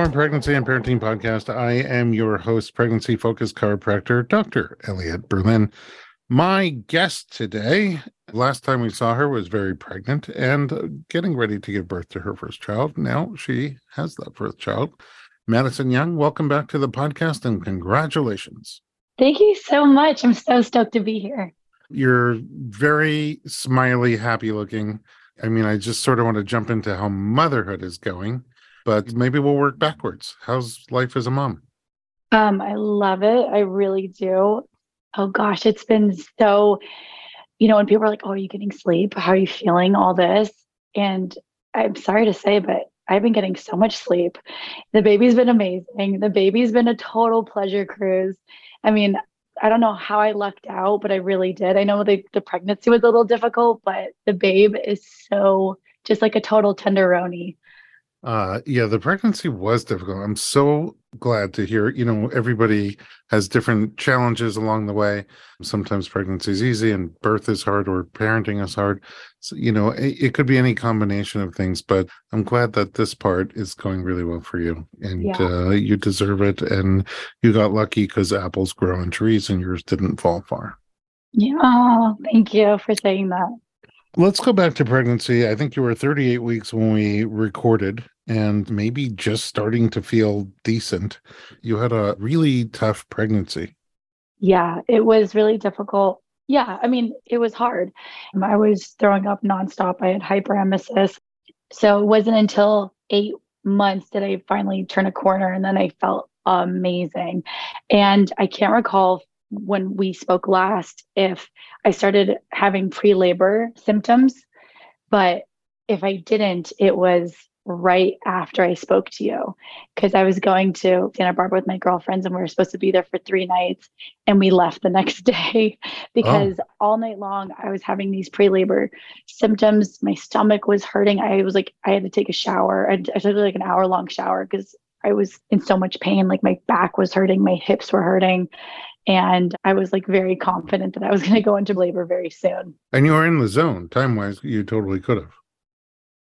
Welcome to the Informed Pregnancy and Parenting Podcast. I am your host, pregnancy focused chiropractor, Dr. Elliot Berlin. My guest today, last time we saw her, was very pregnant and getting ready to give birth to her first child. Now she has that first child. Madison Young, welcome back to the podcast and congratulations. Thank you so much. I'm so stoked to be here. You're very smiley, happy looking. I mean, I just sort of want to jump into how motherhood is going but maybe we'll work backwards. How's life as a mom? Um, I love it. I really do. Oh gosh, it's been so, you know, when people are like, Oh, are you getting sleep? How are you feeling? All this. And I'm sorry to say, but I've been getting so much sleep. The baby's been amazing. The baby's been a total pleasure cruise. I mean, I don't know how I lucked out, but I really did. I know the, the pregnancy was a little difficult, but the babe is so just like a total tenderoni. Uh, yeah, the pregnancy was difficult. I'm so glad to hear. You know, everybody has different challenges along the way. Sometimes pregnancy is easy and birth is hard, or parenting is hard. So, you know, it, it could be any combination of things. But I'm glad that this part is going really well for you, and yeah. uh, you deserve it. And you got lucky because apples grow on trees, and yours didn't fall far. Yeah, oh, thank you for saying that. Let's go back to pregnancy. I think you were 38 weeks when we recorded and maybe just starting to feel decent. You had a really tough pregnancy. Yeah, it was really difficult. Yeah, I mean, it was hard. Um, I was throwing up nonstop. I had hyperemesis. So it wasn't until eight months did I finally turn a corner and then I felt amazing. And I can't recall when we spoke last if I started having pre labor symptoms, but if I didn't, it was right after I spoke to you because I was going to Santa Barbara with my girlfriends and we were supposed to be there for three nights and we left the next day oh. because oh. all night long I was having these pre-labor symptoms. My stomach was hurting. I was like, I had to take a shower. I, I took like an hour long shower because I was in so much pain. Like my back was hurting, my hips were hurting. And I was like very confident that I was going to go into labor very soon. And you were in the zone time wise, you totally could have.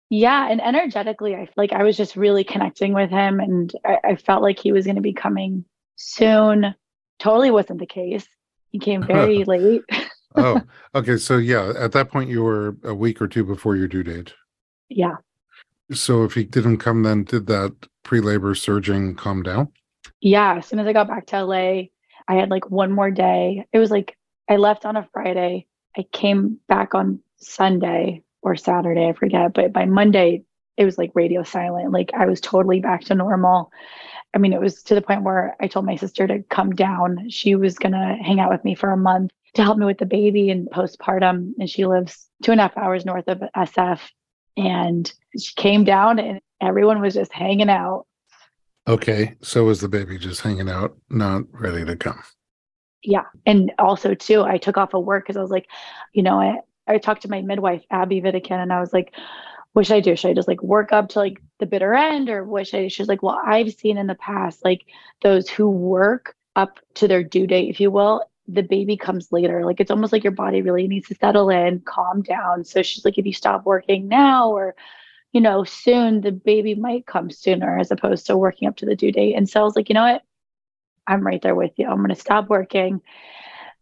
Yeah. And energetically, I like I was just really connecting with him and I, I felt like he was going to be coming soon. Totally wasn't the case. He came very late. oh, okay. So, yeah, at that point, you were a week or two before your due date. Yeah. So, if he didn't come, then did that pre labor surging calm down? Yeah. As soon as I got back to LA, I had like one more day. It was like I left on a Friday. I came back on Sunday or Saturday, I forget. But by Monday, it was like radio silent. Like I was totally back to normal. I mean, it was to the point where I told my sister to come down. She was going to hang out with me for a month to help me with the baby and postpartum. And she lives two and a half hours north of SF. And she came down and everyone was just hanging out. Okay. So was the baby just hanging out, not ready to come? Yeah. And also, too, I took off of work because I was like, you know, I, I talked to my midwife, Abby Vidican, and I was like, what should I do? Should I just like work up to like the bitter end or what should I? She's like, well, I've seen in the past, like those who work up to their due date, if you will, the baby comes later. Like it's almost like your body really needs to settle in, calm down. So she's like, if you stop working now or you know, soon the baby might come sooner as opposed to working up to the due date. And so I was like, you know what? I'm right there with you. I'm going to stop working.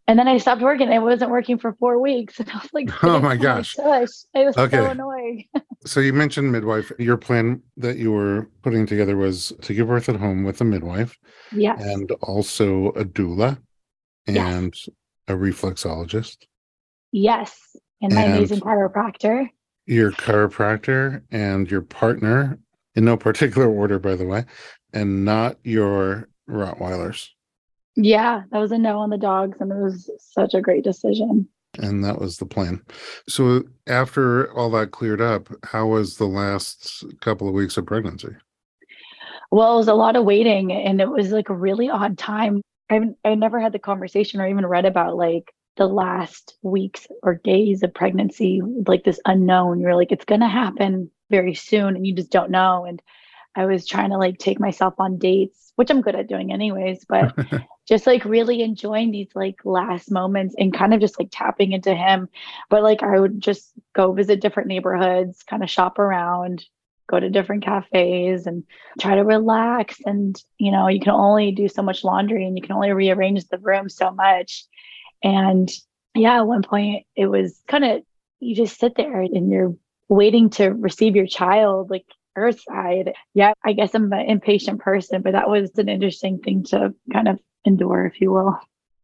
And then I stopped working. It wasn't working for four weeks. And I was like, oh, oh my gosh. My It was okay. so annoying. so you mentioned midwife. Your plan that you were putting together was to give birth at home with a midwife. Yes. And also a doula and yes. a reflexologist. Yes. And my and amazing chiropractor your chiropractor and your partner in no particular order, by the way, and not your Rottweilers. Yeah, that was a no on the dogs, and it was such a great decision. And that was the plan. So, after all that cleared up, how was the last couple of weeks of pregnancy? Well, it was a lot of waiting, and it was like a really odd time. I've I never had the conversation or even read about like the last weeks or days of pregnancy, like this unknown. You're like, it's going to happen very soon and you just don't know. And I was trying to like take myself on dates, which I'm good at doing anyways, but just like really enjoying these like last moments and kind of just like tapping into him. But like I would just go visit different neighborhoods, kind of shop around, go to different cafes and try to relax. And, you know, you can only do so much laundry and you can only rearrange the room so much. And yeah, at one point it was kind of, you just sit there and you're waiting to receive your child, like earth side. Yeah, I guess I'm an impatient person, but that was an interesting thing to kind of endure, if you will.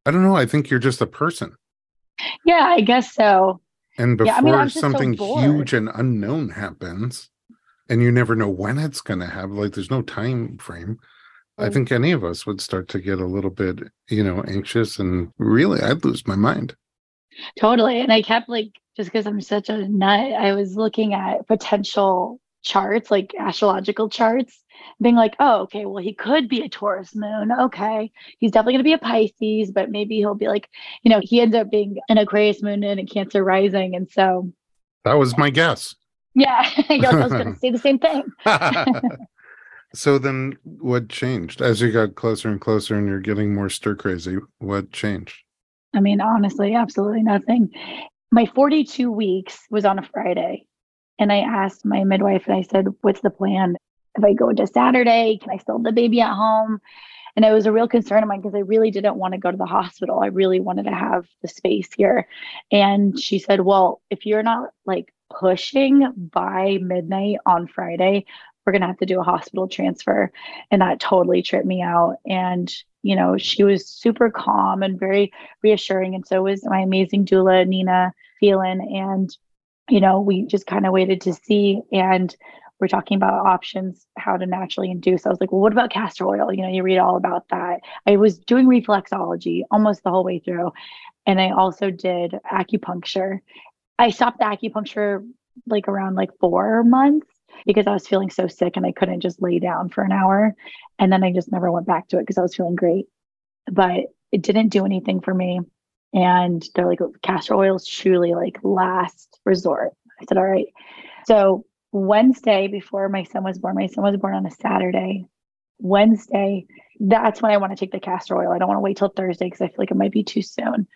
I don't know. I think you're just a person. Yeah, I guess so. And before yeah, I mean, something so huge and unknown happens, and you never know when it's going to happen, like there's no time frame. I mm. think any of us would start to get a little bit, you know, anxious and really I'd lose my mind. Totally. And I kept like, just because I'm such a nut, I was looking at potential charts, like astrological charts, being like, oh, okay, well, he could be a Taurus moon. Okay. He's definitely going to be a Pisces, but maybe he'll be like, you know, he ends up being an Aquarius moon and a Cancer rising. And so that was my guess. Yeah. I, I was going to say the same thing. so then what changed as you got closer and closer and you're getting more stir crazy? What changed? I mean, honestly, absolutely nothing. My 42 weeks was on a Friday. And I asked my midwife and I said, What's the plan? If I go into Saturday, can I still have the baby at home? And it was a real concern of mine because I really didn't want to go to the hospital. I really wanted to have the space here. And she said, Well, if you're not like pushing by midnight on Friday, we're going to have to do a hospital transfer. And that totally tripped me out. And, you know, she was super calm and very reassuring. And so was my amazing doula, Nina Phelan. And you know, we just kind of waited to see. And we're talking about options, how to naturally induce. I was like, well, what about castor oil? You know, you read all about that. I was doing reflexology almost the whole way through. And I also did acupuncture. I stopped the acupuncture like around like four months because I was feeling so sick and I couldn't just lay down for an hour. And then I just never went back to it because I was feeling great. But it didn't do anything for me. And they're like, castor oil is truly like last resort. I said, all right. So Wednesday, before my son was born, my son was born on a Saturday. Wednesday, that's when I want to take the castor oil. I don't want to wait till Thursday because I feel like it might be too soon.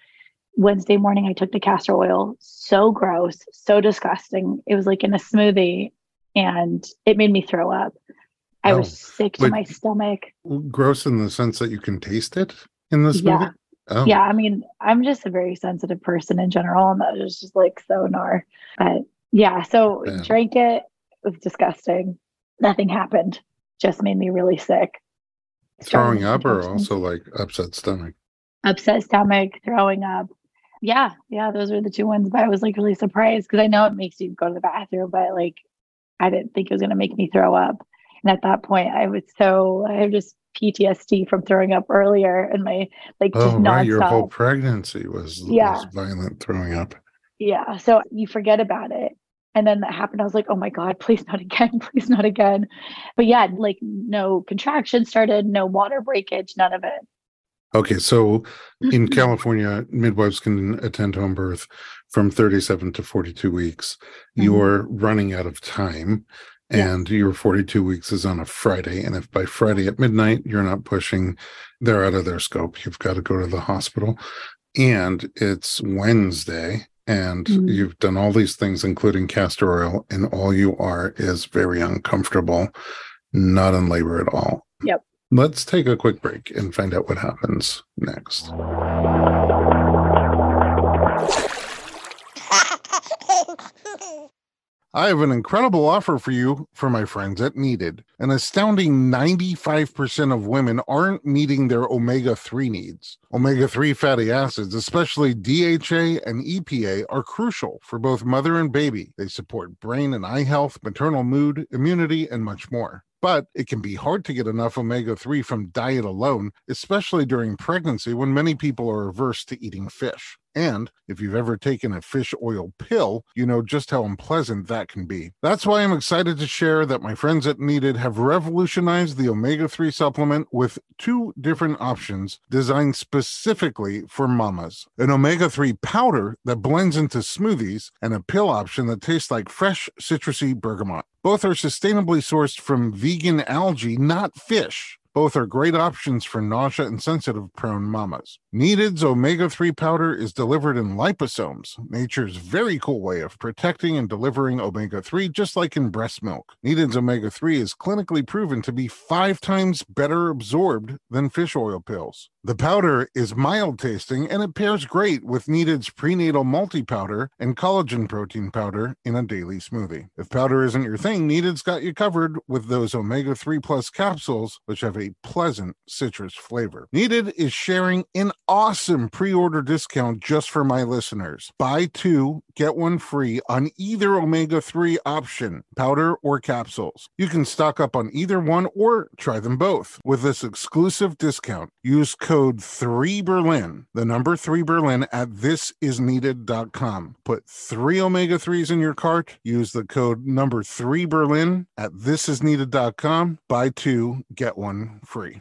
Wednesday morning, I took the castor oil. So gross, so disgusting. It was like in a smoothie and it made me throw up. I oh, was sick to my stomach. Gross in the sense that you can taste it in this? Yeah. Oh. Yeah, I mean, I'm just a very sensitive person in general, and that was just like so gnar. But yeah, so Damn. drank it. It was disgusting. Nothing happened. Just made me really sick. Throwing up, or also like upset stomach. Upset stomach, throwing up. Yeah, yeah, those were the two ones. But I was like really surprised because I know it makes you go to the bathroom, but like I didn't think it was going to make me throw up. And at that point, I was so I have just PTSD from throwing up earlier and my like oh, just right. Your whole pregnancy was, yeah. was violent throwing up. Yeah. So you forget about it. And then that happened. I was like, oh my God, please not again, please not again. But yeah, like no contraction started, no water breakage, none of it. Okay. So in California, midwives can attend home birth from 37 to 42 weeks. Mm-hmm. You're running out of time and yeah. your 42 weeks is on a Friday. And if by Friday at midnight you're not pushing, they're out of their scope. You've got to go to the hospital. And it's Wednesday, and mm-hmm. you've done all these things, including castor oil, and all you are is very uncomfortable, not in labor at all. Yep. Let's take a quick break and find out what happens next. I have an incredible offer for you for my friends at Needed. An astounding 95% of women aren't meeting their omega 3 needs. Omega 3 fatty acids, especially DHA and EPA, are crucial for both mother and baby. They support brain and eye health, maternal mood, immunity, and much more. But it can be hard to get enough omega 3 from diet alone, especially during pregnancy when many people are averse to eating fish. And if you've ever taken a fish oil pill, you know just how unpleasant that can be. That's why I'm excited to share that my friends at Needed have revolutionized the omega 3 supplement with two different options designed specifically for mamas an omega 3 powder that blends into smoothies, and a pill option that tastes like fresh citrusy bergamot. Both are sustainably sourced from vegan algae, not fish. Both are great options for nausea and sensitive prone mamas. Needed's omega 3 powder is delivered in liposomes, nature's very cool way of protecting and delivering omega 3, just like in breast milk. Needed's omega 3 is clinically proven to be five times better absorbed than fish oil pills. The powder is mild tasting and it pairs great with Needed's prenatal multi powder and collagen protein powder in a daily smoothie. If powder isn't your thing, Needed's got you covered with those omega 3 plus capsules, which have a pleasant citrus flavor. Needed is sharing an awesome pre order discount just for my listeners. Buy two, get one free on either omega 3 option, powder or capsules. You can stock up on either one or try them both with this exclusive discount. Use code 3Berlin, the number 3 Berlin at thisisneeded.com. Put three omega 3s in your cart. Use the code number 3 Berlin at thisisneeded.com. Buy two, get one free.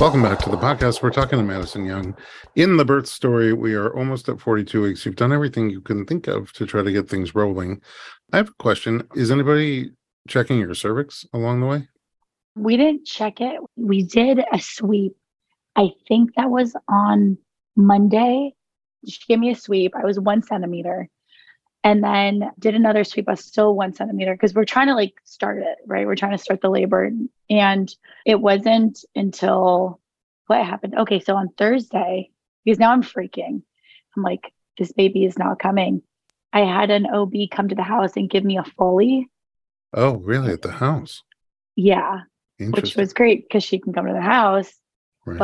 Welcome back to the podcast. We're talking to Madison Young. In the birth story, we are almost at 42 weeks. You've done everything you can think of to try to get things rolling. I have a question. Is anybody checking your cervix along the way? We didn't check it. We did a sweep. I think that was on Monday. She gave me a sweep. I was one centimeter. And then did another sweep. Was still one centimeter because we're trying to like start it, right? We're trying to start the labor. And it wasn't until what happened? Okay, so on Thursday, because now I'm freaking. I'm like, this baby is not coming. I had an OB come to the house and give me a Foley. Oh, really? At the house? Yeah, which was great because she can come to the house. Right.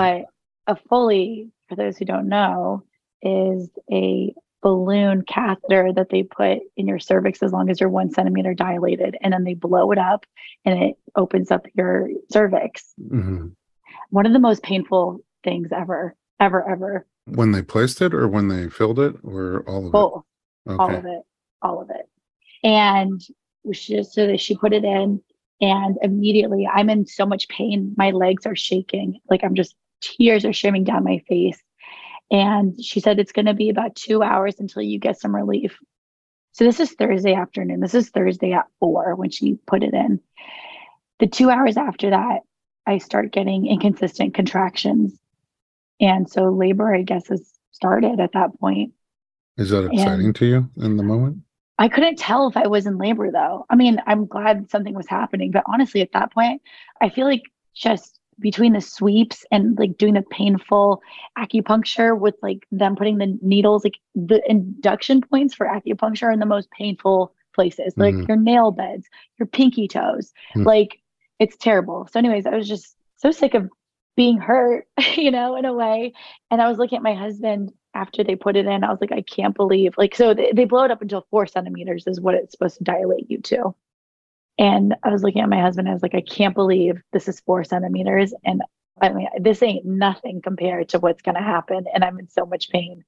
But a Foley, for those who don't know, is a balloon catheter that they put in your cervix as long as you're one centimeter dilated, and then they blow it up and it opens up your cervix. hmm One of the most painful things ever, ever, ever. When they placed it or when they filled it or all of Both, it? all of it, all of it. And she just so that she put it in, and immediately I'm in so much pain. My legs are shaking, like I'm just tears are streaming down my face. And she said it's going to be about two hours until you get some relief. So this is Thursday afternoon. This is Thursday at four when she put it in. The two hours after that, I start getting inconsistent contractions. And so labor, I guess, has started at that point. Is that exciting to you in the moment? I couldn't tell if I was in labor though. I mean, I'm glad something was happening, but honestly, at that point, I feel like just between the sweeps and like doing the painful acupuncture with like them putting the needles, like the induction points for acupuncture are in the most painful places, like Mhm. your nail beds, your pinky toes. Mm. Like it's terrible. So, anyways, I was just so sick of being hurt, you know, in a way. And I was looking at my husband after they put it in. I was like, I can't believe, like, so they, they blow it up until four centimeters is what it's supposed to dilate you to. And I was looking at my husband. I was like, I can't believe this is four centimeters. And I mean, this ain't nothing compared to what's going to happen. And I'm in so much pain.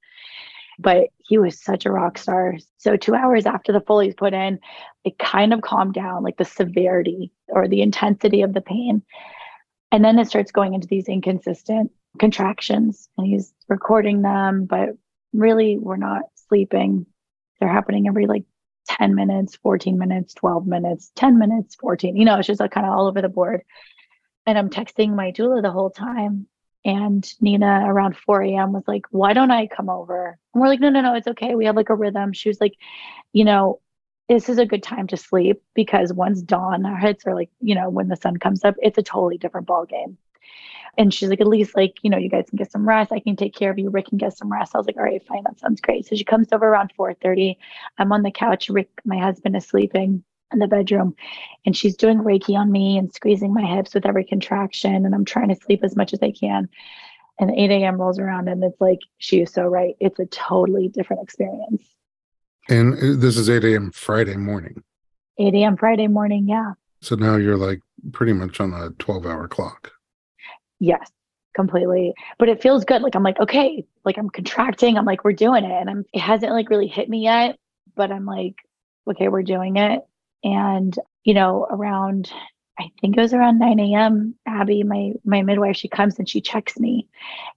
But he was such a rock star. So, two hours after the Foley's put in, it kind of calmed down, like the severity or the intensity of the pain. And then it starts going into these inconsistent contractions. And he's recording them, but really, we're not sleeping. They're happening every like 10 minutes, 14 minutes, 12 minutes, 10 minutes, 14. You know, it's just like kind of all over the board. And I'm texting my doula the whole time. And Nina around 4 a.m. was like, Why don't I come over? And we're like, No, no, no, it's okay. We have like a rhythm. She was like, You know, this is a good time to sleep because once dawn hits or like, you know, when the sun comes up, it's a totally different ball game. And she's like, at least like, you know, you guys can get some rest. I can take care of you. Rick can get some rest. I was like, all right, fine. That sounds great. So she comes over around 4:30. I'm on the couch. Rick, my husband, is sleeping in the bedroom and she's doing Reiki on me and squeezing my hips with every contraction. And I'm trying to sleep as much as I can. And 8 a.m. rolls around and it's like, she is so right. It's a totally different experience. And uh, this is 8 a.m. Friday morning. 8 a.m. Friday morning. Yeah. So now you're like pretty much on a 12 hour clock. Yes. completely. But it feels good. Like I'm like, okay, like I'm contracting. I'm like, we're doing it. And I'm it hasn't like really hit me yet, but I'm like, okay, we're doing it. And, you know, around I think it was around 9 a.m. Abby, my my midwife, she comes and she checks me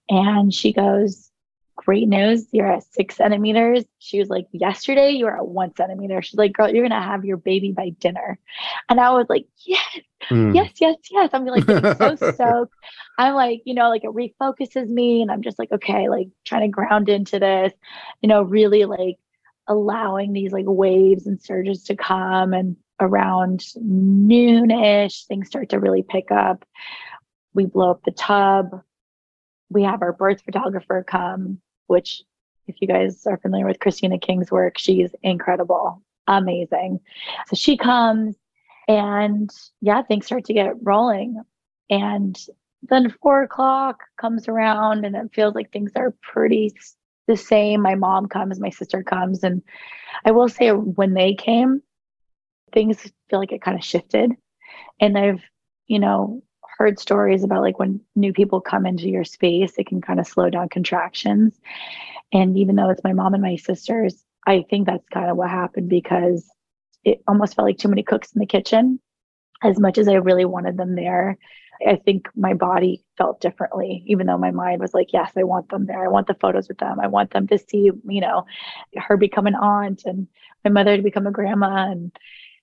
and she goes, Great news, you're at six centimeters. She was like, Yesterday you were at one centimeter. She's like, Girl, you're gonna have your baby by dinner. And I was like, Yes, mm. yes, yes, yes. I'm like so stoked. I'm like, you know, like it refocuses me and I'm just like, okay, like trying to ground into this, you know, really like allowing these like waves and surges to come and around noonish, things start to really pick up. We blow up the tub. We have our birth photographer come, which, if you guys are familiar with Christina King's work, she's incredible, amazing. So she comes, and yeah, things start to get rolling. And then four o'clock comes around, and it feels like things are pretty the same. My mom comes, my sister comes, and I will say when they came, things feel like it kind of shifted. And I've, you know, heard stories about like when new people come into your space, it can kind of slow down contractions. And even though it's my mom and my sisters, I think that's kind of what happened because it almost felt like too many cooks in the kitchen. As much as I really wanted them there, I think my body felt differently, even though my mind was like, yes, I want them there. I want the photos with them. I want them to see, you know, her become an aunt and my mother to become a grandma. And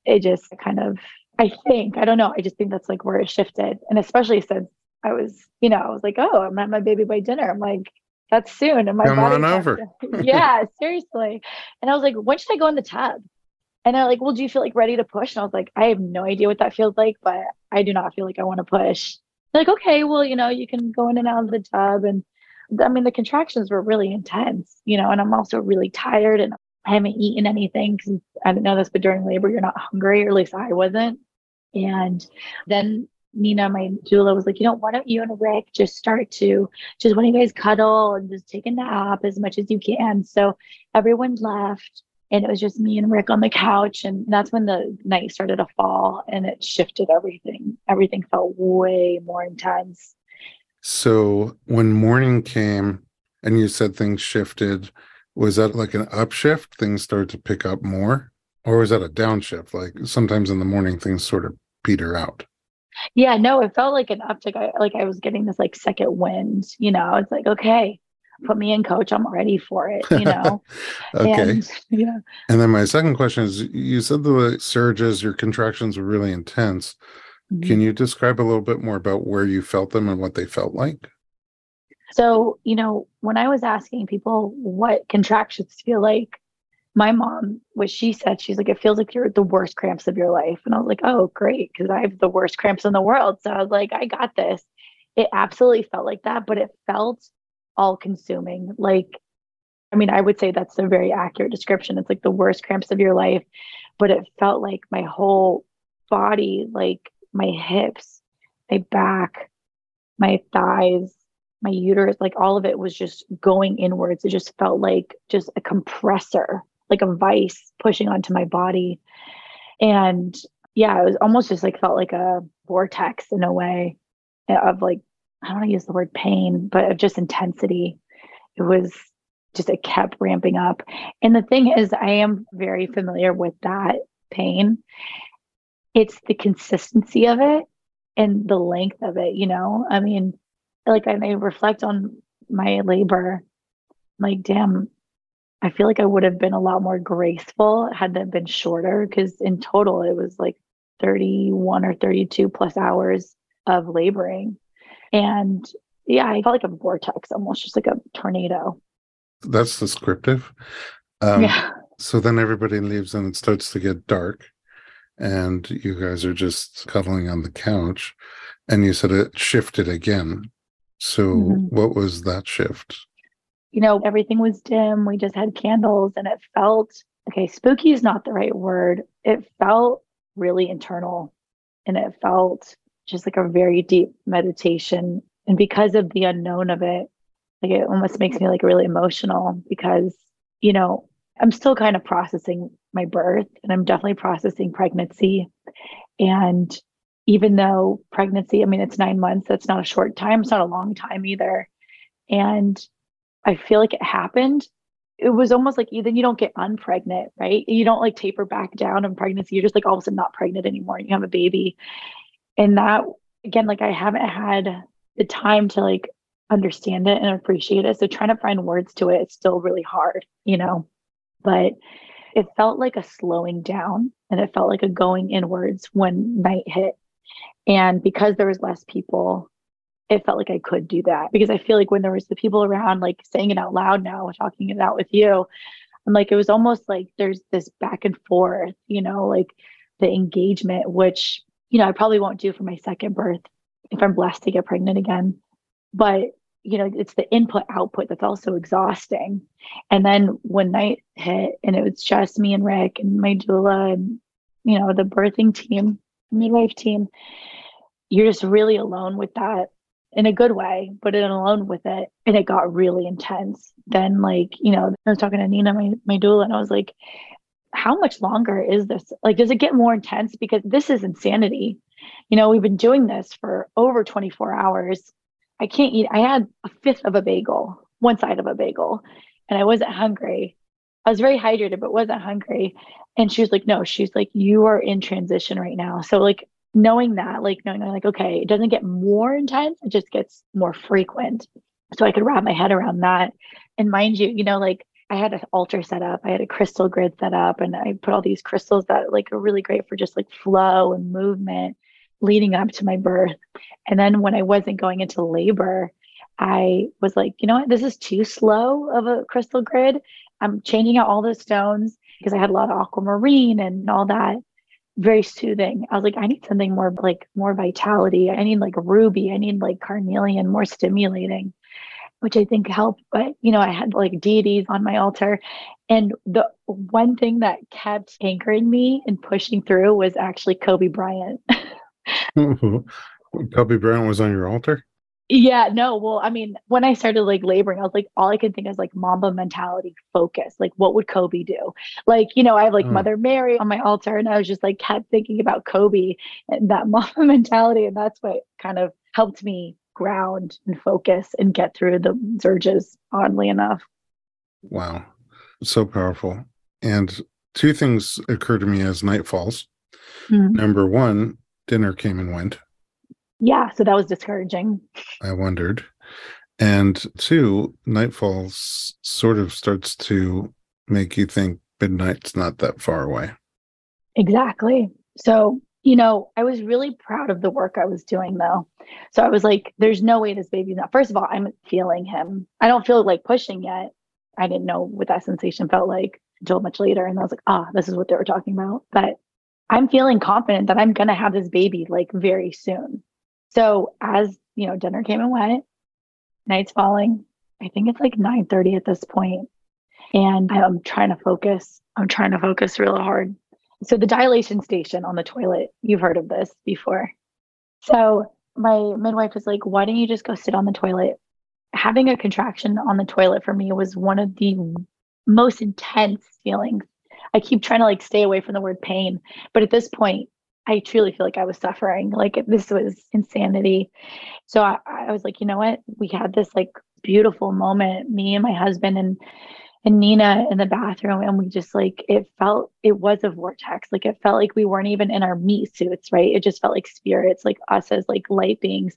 it just kind of I think, I don't know, I just think that's like where it shifted. And especially since I was, you know, I was like, oh, I'm at my baby by dinner. I'm like, that's soon. And my Come on over. yeah, seriously. And I was like, when should I go in the tub? And they're like, well, do you feel like ready to push? And I was like, I have no idea what that feels like, but I do not feel like I want to push. They're like, okay, well, you know, you can go in and out of the tub. And I mean, the contractions were really intense, you know, and I'm also really tired and I haven't eaten anything because I didn't know this, but during labor, you're not hungry, or at least I wasn't. And then Nina, my doula, was like, you know, why don't you and Rick just start to just when you guys cuddle and just take a nap as much as you can. So everyone left and it was just me and Rick on the couch. And that's when the night started to fall and it shifted everything. Everything felt way more intense. So when morning came and you said things shifted, was that like an upshift? Things started to pick up more? Or was that a downshift? Like sometimes in the morning things sort of peter out. Yeah, no, it felt like an uptick. I, like I was getting this like second wind, you know, it's like, okay, put me in coach. I'm ready for it, you know? okay. And, yeah. And then my second question is you said the surges, your contractions were really intense. Mm-hmm. Can you describe a little bit more about where you felt them and what they felt like? So, you know, when I was asking people what contractions feel like, my mom, what she said, she's like, it feels like you're the worst cramps of your life. And I was like, oh, great, because I have the worst cramps in the world. So I was like, I got this. It absolutely felt like that, but it felt all consuming. Like, I mean, I would say that's a very accurate description. It's like the worst cramps of your life, but it felt like my whole body, like my hips, my back, my thighs, my uterus, like all of it was just going inwards. It just felt like just a compressor, like a vice pushing onto my body. And yeah, it was almost just like felt like a vortex in a way of like, I don't want to use the word pain, but of just intensity. It was just, it kept ramping up. And the thing is, I am very familiar with that pain. It's the consistency of it and the length of it, you know? I mean, like I reflect on my labor, like, damn, I feel like I would have been a lot more graceful had that been shorter because in total it was like 31 or 32 plus hours of laboring. And yeah, I felt like a vortex, almost just like a tornado. That's descriptive. Um, yeah. So then everybody leaves and it starts to get dark, and you guys are just cuddling on the couch. And you said it shifted again. So, mm-hmm. what was that shift? You know, everything was dim. We just had candles, and it felt okay. Spooky is not the right word. It felt really internal, and it felt just like a very deep meditation. And because of the unknown of it, like it almost makes me like really emotional because, you know, I'm still kind of processing my birth and I'm definitely processing pregnancy. And even though pregnancy, I mean, it's nine months, that's not a short time, it's not a long time either. And I feel like it happened. It was almost like then you don't get unpregnant, right? You don't like taper back down in pregnancy. You're just like all of a sudden not pregnant anymore. You have a baby. And that, again, like I haven't had the time to like understand it and appreciate it. So trying to find words to it is still really hard, you know? But it felt like a slowing down and it felt like a going inwards when night hit. And because there was less people, it felt like I could do that because I feel like when there was the people around, like saying it out loud now, talking it out with you, and like it was almost like there's this back and forth, you know, like the engagement, which, you know, I probably won't do for my second birth if I'm blessed to get pregnant again. But you know, it's the input output that's also exhausting. And then when night hit and it was just me and Rick and my doula and, you know, the birthing team, midwife team, you're just really alone with that in a good way, but in alone with it. And it got really intense. Then like, you know, I was talking to Nina, my, my doula, and I was like, how much longer is this? Like, does it get more intense? Because this is insanity. You know, we've been doing this for over 24 hours I can't eat. I had a fifth of a bagel, one side of a bagel, and I wasn't hungry. I was very hydrated, but wasn't hungry. And she was like, no, she's like, you are in transition right now. So like knowing that, like knowing like, okay, it doesn't get more intense, it just gets more frequent. So I could wrap my head around that. And mind you, you know, like I had an altar set up, I had a crystal grid set up, and I put all these crystals that like are really great for just like flow and movement leading up to my birth. And then when I wasn't going into labor, I was like, you know what, this is too slow of a crystal grid. I'm changing out all the stones because I had a lot of aquamarine and all that. Very soothing. I was like, I need something more like more vitality. I need like ruby. I need like carnelian, more stimulating, which I think helped. But you know, I had like deities on my altar. And the one thing that kept anchoring me and pushing through was actually Kobe Bryant. Mm-hmm. Kobe Bryant was on your altar? Yeah, no. Well, I mean, when I started like laboring, I was like, all I could think is like Mamba mentality focus. Like, what would Kobe do? Like, you know, I have like oh. Mother Mary on my altar, and I was just like kept thinking about Kobe and that Mamba mentality. And that's what kind of helped me ground and focus and get through the surges, oddly enough. Wow. So powerful. And two things occur to me as night falls. Mm-hmm. Number one, dinner came and went. Yeah, so that was discouraging. I wondered. And two, nightfall sort of starts to make you think midnight's not that far away. Exactly. So, you know, I was really proud of the work I was doing though. So I was like, there's no way this baby's not. First of all, I'm feeling him. I don't feel like pushing yet. I didn't know what that sensation felt like until much later. And I was like, ah, this is what they were talking about. But I'm feeling confident that I'm going to have this baby like very soon. So as, you know, dinner came and went, night's falling. I think it's like 9:30 at this point. And I'm trying to focus. I'm trying to focus real hard. So the dilation station on the toilet, you've heard of this before. So my midwife was like, why don't you just go sit on the toilet? Having a contraction on the toilet for me was one of the most intense feelings I keep trying to like stay away from the word pain. But at this point, I truly feel like I was suffering. Like this was insanity. So I, I was like, you know what? We had this like beautiful moment, me and my husband and and Nina in the bathroom, and we just like it felt it was a vortex. Like it felt like we weren't even in our meat suits, right? It just felt like spirits, like us as like light beings,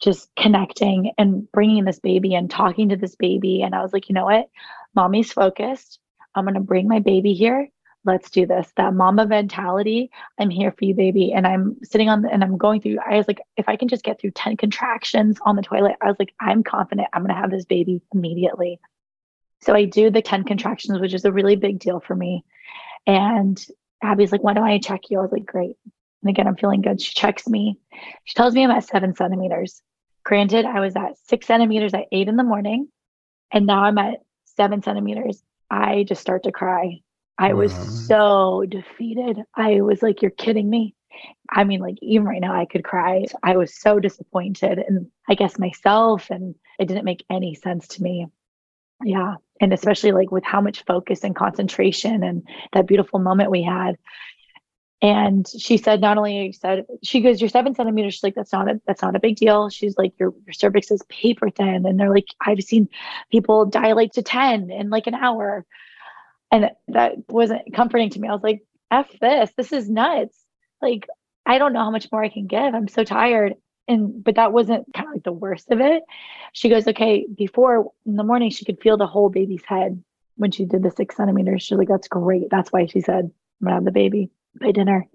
just connecting and bringing this baby and talking to this baby. And I was like, you know what? Mommy's focused. I'm going to bring my baby here. Let's do this. That mama mentality. I'm here for you, baby. And I'm sitting on the, and I'm going through. I was like, if I can just get through 10 contractions on the toilet, I was like, I'm confident I'm going to have this baby immediately. So I do the 10 contractions, which is a really big deal for me. And Abby's like, why don't I check you? I was like, great. And again, I'm feeling good. She checks me. She tells me I'm at seven centimeters. Granted, I was at six centimeters at eight in the morning, and now I'm at seven centimeters I just start to cry. I was so defeated. I was like, you're kidding me. I mean, like, even right now, I could cry. I was so disappointed. And I guess myself, and it didn't make any sense to me. Yeah. And especially like with how much focus and concentration and that beautiful moment we had. And she said, not only said she goes, you're seven centimeters. She's like, that's not a that's not a big deal. She's like, your your cervix is paper thin, and they're like, I've seen people dilate to ten in like an hour, and that wasn't comforting to me. I was like, f this, this is nuts. Like, I don't know how much more I can give. I'm so tired. And but that wasn't kind of like the worst of it. She goes, okay. Before in the morning, she could feel the whole baby's head when she did the six centimeters. She's like, that's great. That's why she said, I'm gonna have the baby by dinner.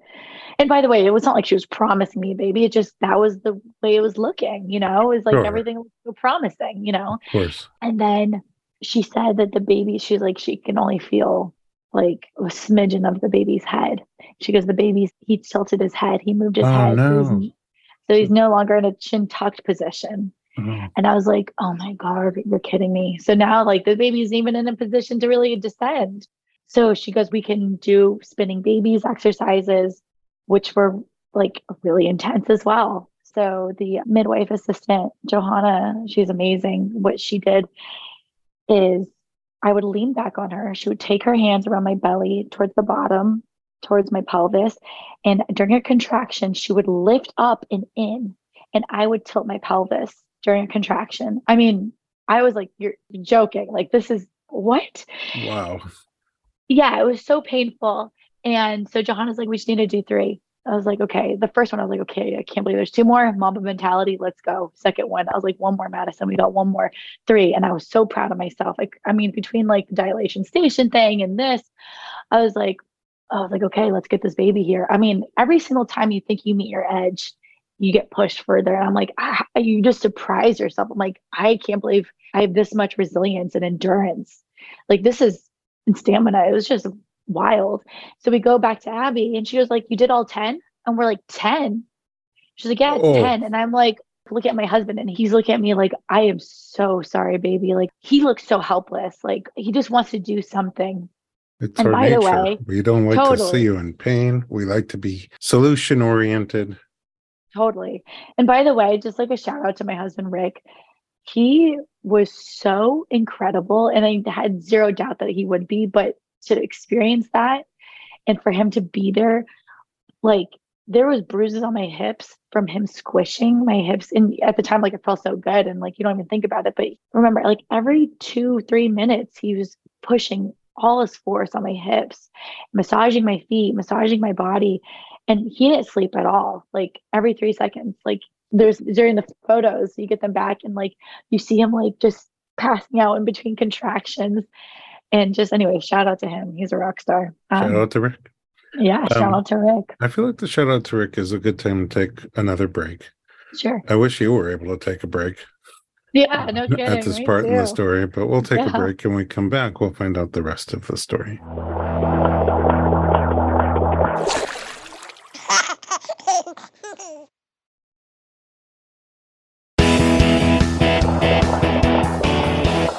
And by the way, it was not like she was promising me a baby. It just that was the way it was looking, you know, it was like Sure. everything was so promising, you know. Of course. And then she said that the baby, she's like, she can only feel like a smidgen of the baby's head. She goes, the baby's, he tilted his head, he moved his Oh, head. No. So he's no longer in a chin tucked position. Oh, And I was like, oh my God, you're kidding me. So now, like, the baby's even in a position to really descend. So she goes, we can do spinning babies exercises, which were like really intense as well. So the midwife assistant, Johanna, she's amazing. What she did is I would lean back on her. She would take her hands around my belly towards the bottom, towards my pelvis. And during a contraction, she would lift up and in, and I would tilt my pelvis during a contraction. I mean, I was like, you're joking. Like, this is what? wow. Yeah, it was so painful. And so Johanna's like, we just need to do three. I was like, okay. The first one, I was like, okay, I can't believe there's two more. Mamba mentality, let's go. Second one, I was like, one more, Madison. We got one more, three. And I was so proud of myself. Like, I mean, between like the dilation station thing and this, I was like, I was like, okay, let's get this baby here. I mean, every single time you think you meet your edge, you get pushed further. And I'm like, ah, you just surprise yourself. I'm like, I can't believe I have this much resilience and endurance. Like this is and stamina. It was just wild. So we go back to Abby and she was like, You did all 10? And we're like, 10? She's like, Yeah, it's Oh. 10. And I'm like, look at my husband and he's looking at me like, I am so sorry, baby. Like he looks so helpless. Like he just wants to do something. It's And our by the nature. way- we don't like to see you in pain. We like to be solution oriented. Totally. And by the way, just like a shout out to my husband, Rick, he was so incredible. And I had zero doubt that he would be, but to experience that and for him to be there, like there was bruises on my hips from him squishing my hips. And at the time, like it felt so good. And like you don't even think about it. But remember, like every two, three minutes, he was pushing all his force on my hips, massaging my feet, massaging my body and he didn't sleep at all like every three seconds. Like there's during the photos you get them back and like you see him like just passing out in between contractions. And just anyway shout out to him. He's a rock star. Shout um, out to Rick. yeah shout Um, out to rick. I feel like the shout out to Rick is a good time to take another break. sure. I wish you were able to take a break yeah no kidding at this me part in the story, but we'll take a break and we come back. We'll find out the rest of the story.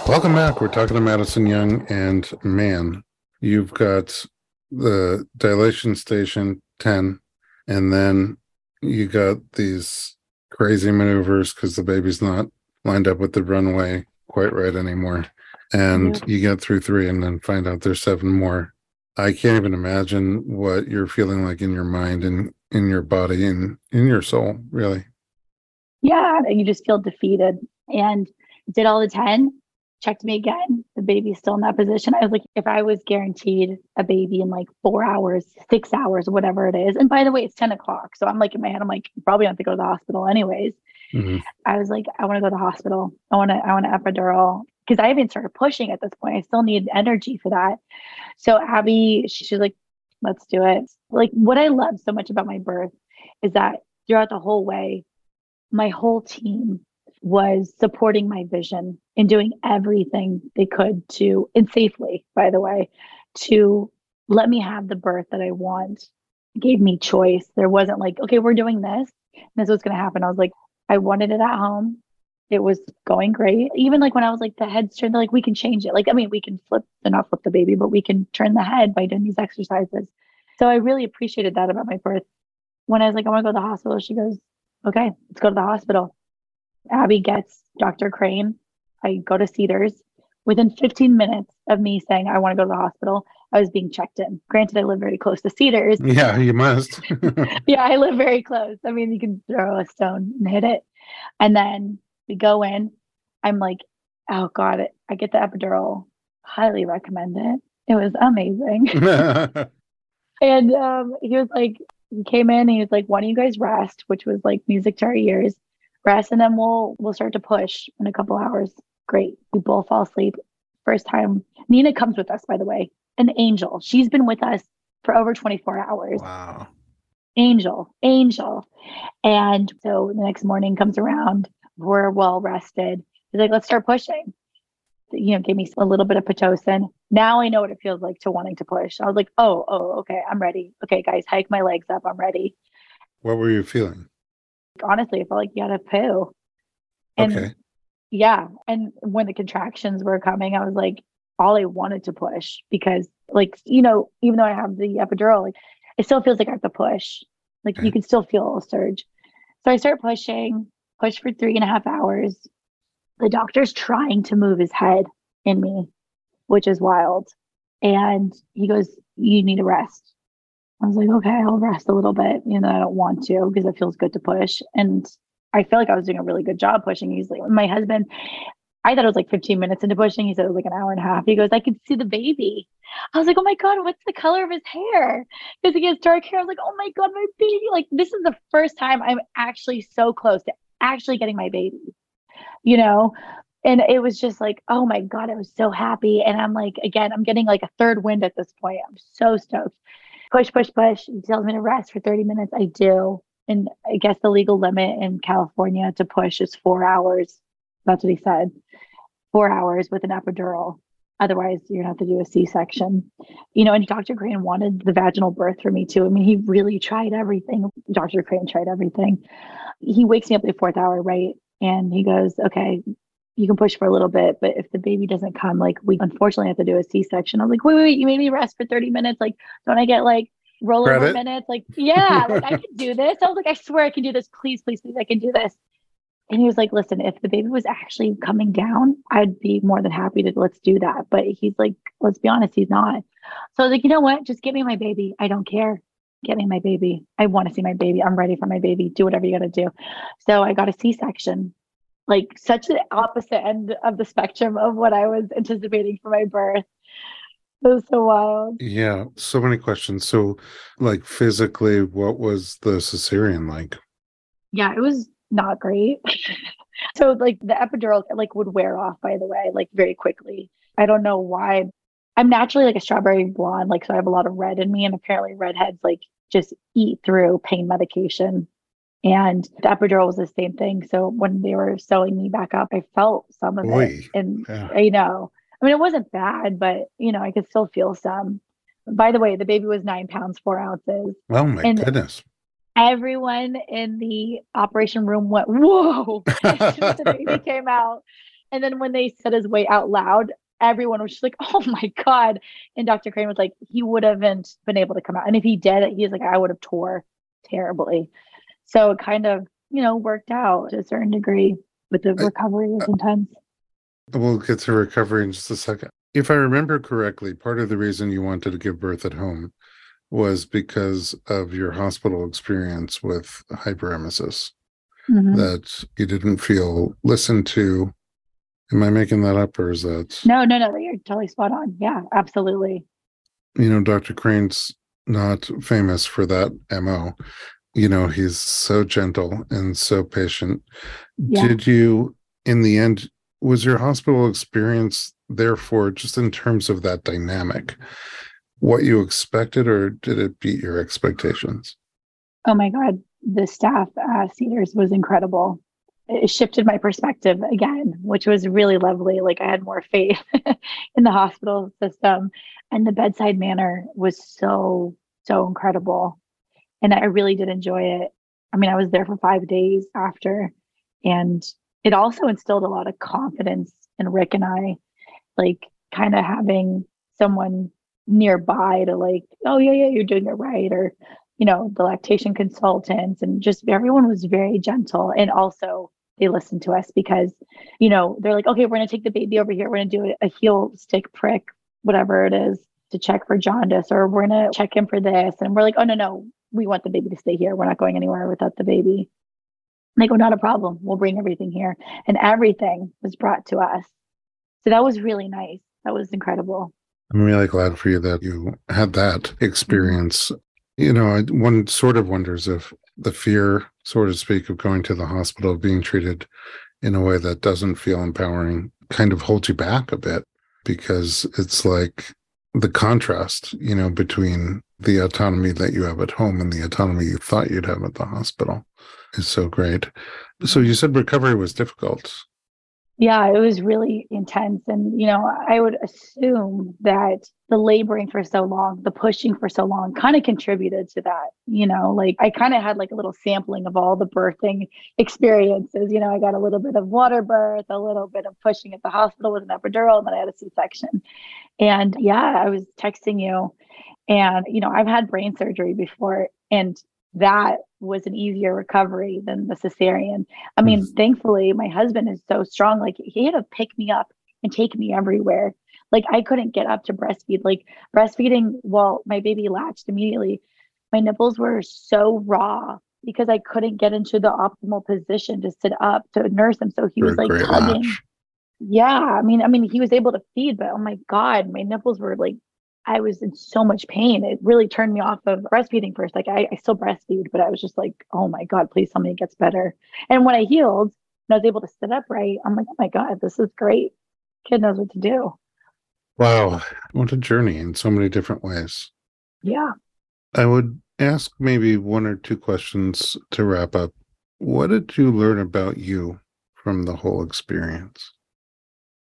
Welcome back. We're talking to Madison Young, and man, you've got the dilation station 10, and then you got these crazy maneuvers because the baby's not lined up with the runway quite right anymore. And Yeah. you get through three and then find out there's seven more. I can't even imagine what you're feeling like in your mind and in your body and in your soul, really. yeah you just feel defeated and did all the 10 checked me again the baby's still in that position i was like if i was guaranteed a baby in like four hours six hours whatever it is and by the way it's 10 o'clock so i'm like in my head i'm like probably don't have to go to the hospital anyways Mhm. i was like i want to go to the hospital i want to i want an epidural because i haven't started pushing at this point i still need energy for that so abby she, she's like let's do it like what i love so much about my birth is that throughout the whole way my whole team was supporting my vision and doing everything they could to, and safely, by the way, to let me have the birth that I want. Gave me choice. There wasn't like, okay, we're doing this. And this is what's going to happen. I was like, I wanted it at home. It was going great. Even like when I was like, the head's turned, like, we can change it. Like, I mean, we can flip, they're not flip the baby, but we can turn the head by doing these exercises. So I really appreciated that about my birth. When I was like, I want to go to the hospital, she goes, okay, let's go to the hospital. Abby gets Dr. Crane. I go to Cedars. Within 15 minutes of me saying I want to go to the hospital, I was being checked in. Granted, I live very close to Cedars. Yeah, you must. yeah, I live very close. I mean, you can throw a stone and hit it. And then we go in. I'm like, oh God, I get the epidural. Highly recommend it. It was amazing. and um, he was like, he came in and he was like, why don't you guys rest? Which was like music to our ears. Rest and then we'll we'll start to push in a couple hours. Great. We both fall asleep. First time. Nina comes with us, by the way. An angel. She's been with us for over 24 hours. Wow. Angel, angel. And so the next morning comes around. We're well rested. He's like, let's start pushing. You know, gave me a little bit of Pitocin. Now I know what it feels like to wanting to push. I was like, oh, oh, okay, I'm ready. Okay, guys, hike my legs up. I'm ready. What were you feeling? Honestly, I felt like you had a poo. And okay. yeah. And when the contractions were coming, I was like, all I wanted to push because, like, you know, even though I have the epidural, like, it still feels like I have to push. Like, you can still feel a surge. So I start pushing, push for three and a half hours. The doctor's trying to move his head in me, which is wild. And he goes, You need to rest. I was like, Okay, I'll rest a little bit. You know, I don't want to because it feels good to push. And I feel like I was doing a really good job pushing easily. My husband, I thought it was like 15 minutes into pushing. He said it was like an hour and a half. He goes, I could see the baby. I was like, oh my God, what's the color of his hair? Because he has dark hair. I was like, oh my God, my baby. Like, this is the first time I'm actually so close to actually getting my baby, you know? And it was just like, oh my God, I was so happy. And I'm like, again, I'm getting like a third wind at this point. I'm so stoked. Push, push, push. He tells me to rest for 30 minutes. I do. And I guess the legal limit in California to push is four hours. That's what he said. Four hours with an epidural. Otherwise, you're gonna have to do a C-section. You know, and Dr. Crane wanted the vaginal birth for me too. I mean, he really tried everything. Dr. Crane tried everything. He wakes me up at the fourth hour, right? And he goes, Okay, you can push for a little bit, but if the baby doesn't come, like we unfortunately have to do a C-section. I'm like, wait, wait, wait, you made me rest for 30 minutes. Like, don't I get like rollover Credit? minutes? Like, yeah, like I can do this. I was like, I swear I can do this. Please, please, please, I can do this. And he was like, listen, if the baby was actually coming down, I'd be more than happy to let's do that. But he's like, let's be honest, he's not. So I was like, you know what? Just get me my baby. I don't care. Get me my baby. I want to see my baby. I'm ready for my baby. Do whatever you got to do. So I got a C section, like such the opposite end of the spectrum of what I was anticipating for my birth. It was so wild. Yeah, so many questions. So, like physically, what was the cesarean like? yeah, it was not great. so like the epidural like would wear off by the way, like very quickly. I don't know why. I'm naturally like a strawberry blonde, like so I have a lot of red in me, and apparently redheads like just eat through pain medication. And the epidural was the same thing. So when they were sewing me back up, I felt some of Oy, it. And yeah. I know. I mean, it wasn't bad, but you know, I could still feel some. By the way, the baby was nine pounds, four ounces Oh my And- goodness. Everyone in the operation room went, Whoa, as soon as the baby came out. And then when they said his weight out loud, everyone was just like, Oh my God. And Dr. Crane was like, he would have been, been able to come out. And if he did, he's like, I would have tore terribly. So it kind of, you know, worked out to a certain degree, but the uh, recovery was intense. We'll get to recovery in just a second. If I remember correctly, part of the reason you wanted to give birth at home was because of your hospital experience with hyperemesis, Mhm. that you didn't feel listened to. Am I making that up or is that, No, no, no, you're totally spot on. Yeah, absolutely. you know, Dr. Crane's not famous for that MO. You know, he's so gentle and so patient. Yeah. Did you, in the end, was your hospital experience therefore just in terms of that dynamic what you expected or did it beat your expectations Oh my God, the staff at Cedars was incredible. It shifted my perspective again, which was really lovely. Like I had more faith in the hospital system, and the bedside manner was so, so incredible. And I really did enjoy it. I mean, I was there for five days after, and it also instilled a lot of confidence in Rick and I, like kind of having someone nearby to like, oh yeah, yeah, you're doing it right, or you know, the lactation consultants and just everyone was very gentle. And also they listened to us because, you know, they're like, okay, we're to take the baby over here. We're to do a heel stick prick, whatever it is. to check for jaundice or we're to check in for this. And we're like, oh, no, no, we want the baby to stay here. We're not going anywhere without the baby. And they go, not a problem. We'll bring everything here. And everything was brought to us. So that was really nice. That was incredible. I'm really glad for you that you had that experience. You know, one sort of wonders if the fear, so to speak, of going to the hospital, being treated in a way that doesn't feel empowering, kind of holds you back a bit because it's like the contrast, you know, between the autonomy that you have at home and the autonomy you thought you'd have at the hospital is so great. So you said recovery was difficult yeah, it was really intense. And, you know, I would assume that the laboring for so long, the pushing for so long kind of contributed to that. You know, like I kind of had like a little sampling of all the birthing experiences. You know, I got a little bit of water birth, a little bit of pushing at the hospital with an epidural, and then I had a C section. And yeah, I was texting you. And, you know, I've had brain surgery before. And that was an easier recovery than the cesarean. I mean, mm. thankfully, my husband is so strong. Like he had to pick me up and take me everywhere. Like I couldn't get up to breastfeed. Like breastfeeding while my baby latched immediately, my nipples were so raw because I couldn't get into the optimal position to sit up to nurse him. So he was like tugging. Latch. Yeah, I mean, I mean, he was able to feed, but oh my god, my nipples were like I was in so much pain. It really turned me off of breastfeeding first. Like I, I still breastfeed, but I was just like, oh my God, please tell me it gets better. And when I healed and I was able to sit upright, I'm like, oh my God, this is great. Kid knows what to do. Wow. What a journey in so many different ways. Yeah. I would ask maybe one or two questions to wrap up. What did you learn about you from the whole experience?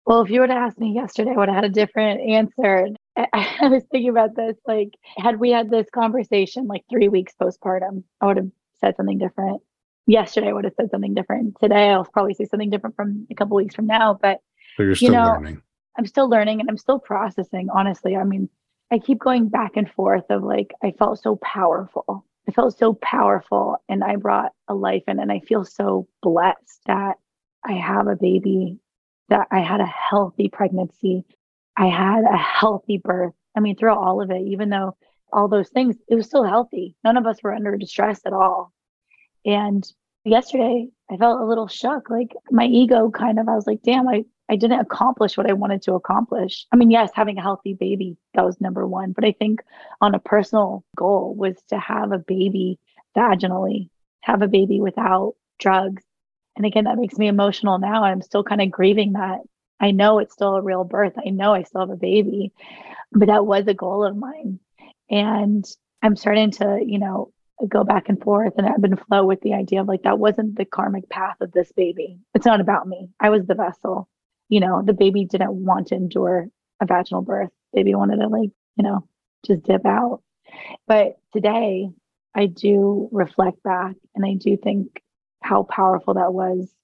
Well, if you would have asked me yesterday, I would have had a different answer. I was thinking about this. Like, had we had this conversation like three weeks postpartum, I would have said something different. Yesterday, I would have said something different. Today, I'll probably say something different from a couple weeks from now. But so you're still you know, learning. I'm still learning and I'm still processing. Honestly, I mean, I keep going back and forth of like I felt so powerful. I felt so powerful, and I brought a life in, and I feel so blessed that I have a baby, that I had a healthy pregnancy, I had a healthy birth. I mean, throughout all of it, even though all those things, it was still healthy. None of us were under distress at all. And yesterday, I felt a little shook. Like my ego kind of, I was like, damn, I, I didn't accomplish what I wanted to accomplish. I mean, yes, having a healthy baby, that was number one. But I think on a personal goal was to have a baby vaginally, have a baby without drugs. And again, that makes me emotional now. I'm still kind of grieving that I know it's still a real birth. I know I still have a baby, but that was a goal of mine. And I'm starting to, you know, go back and forth and I've been flow with the idea of like that wasn't the karmic path of this baby. It's not about me. I was the vessel. You know, the baby didn't want to endure a vaginal birth. Baby wanted to like, you know, just dip out. But today I do reflect back and I do think how powerful that was.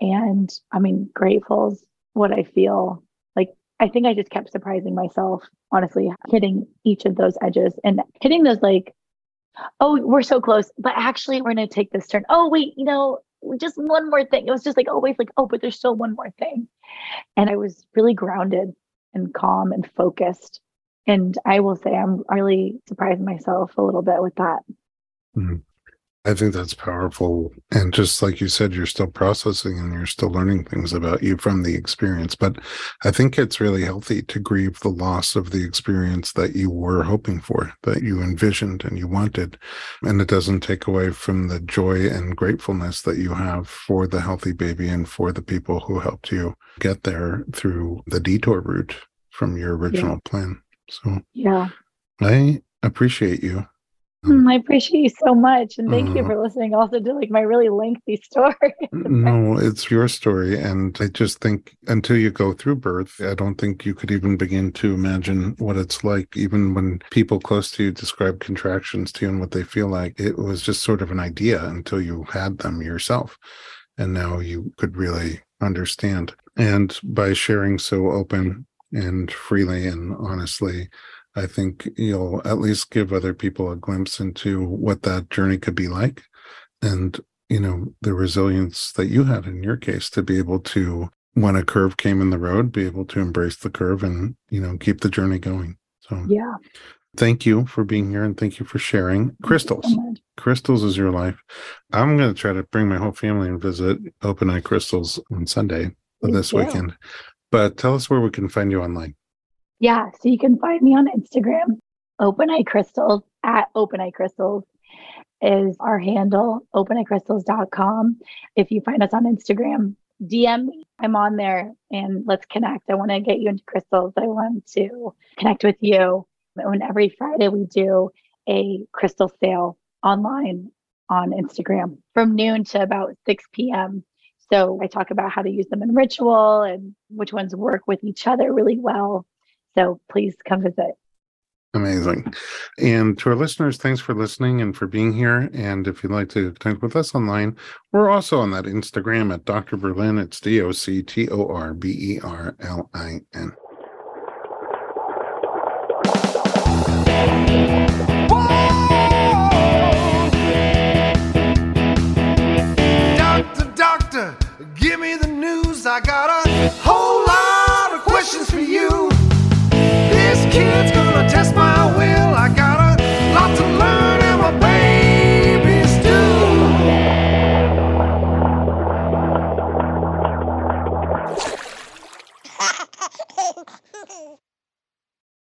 And I mean, grateful what I feel. Like I think I just kept surprising myself, honestly, hitting each of those edges and hitting those like, oh, we're so close, but actually we're gonna take this turn. Oh, wait, you know, just one more thing. It was just like always like, oh, but there's still one more thing. And I was really grounded and calm and focused. And I will say I'm really surprised myself a little bit with that. Mm-hmm. I think that's powerful. And just like you said, you're still processing and you're still learning things about you from the experience. But I think it's really healthy to grieve the loss of the experience that you were hoping for, that you envisioned and you wanted. And it doesn't take away from the joy and gratefulness that you have for the healthy baby and for the people who helped you get there through the detour route from your original yeah. plan. So, yeah. I appreciate you I appreciate you so much. And thank uh, you mm-hmm. for listening also to like my really lengthy story. no, it's your story. And I just think until you go through birth, I don't think you could even begin to imagine what it's like. Even when people close to you describe contractions to you and what they feel like, it was just sort of an idea until you had them yourself. And now you could really understand. And by sharing so open and freely and honestly, I think you'll at least give other people a glimpse into what that journey could be like. And, you know, the resilience that you had in your case to be able to, when a curve came in the road, be able to embrace the curve and, you know, keep the journey going. So Yeah. thank you for being here and thank you for sharing. you so Crystals. Crystals is your life. I'm going to try to bring my whole family and visit Open Eye Crystals on Sunday this weekend. But tell us where we can find you online. Yeah. So you can find me on Instagram. Open Eye Crystals at Open Eye Crystals is our handle, openeyecrystals.com. If you find us on Instagram, DM me. I'm on there and let's connect. I want to get you into crystals. I want to connect with you. And every Friday we do a crystal sale online on Instagram from noon to about 6 p.m. So I talk about how to use them in ritual and which ones work with each other really well. So please come visit. Amazing. And to our listeners, thanks for listening and for being here. And if you'd like to connect with us online, we're also on that Instagram at Dr. Berlin. It's D O C T O R B E R L I N.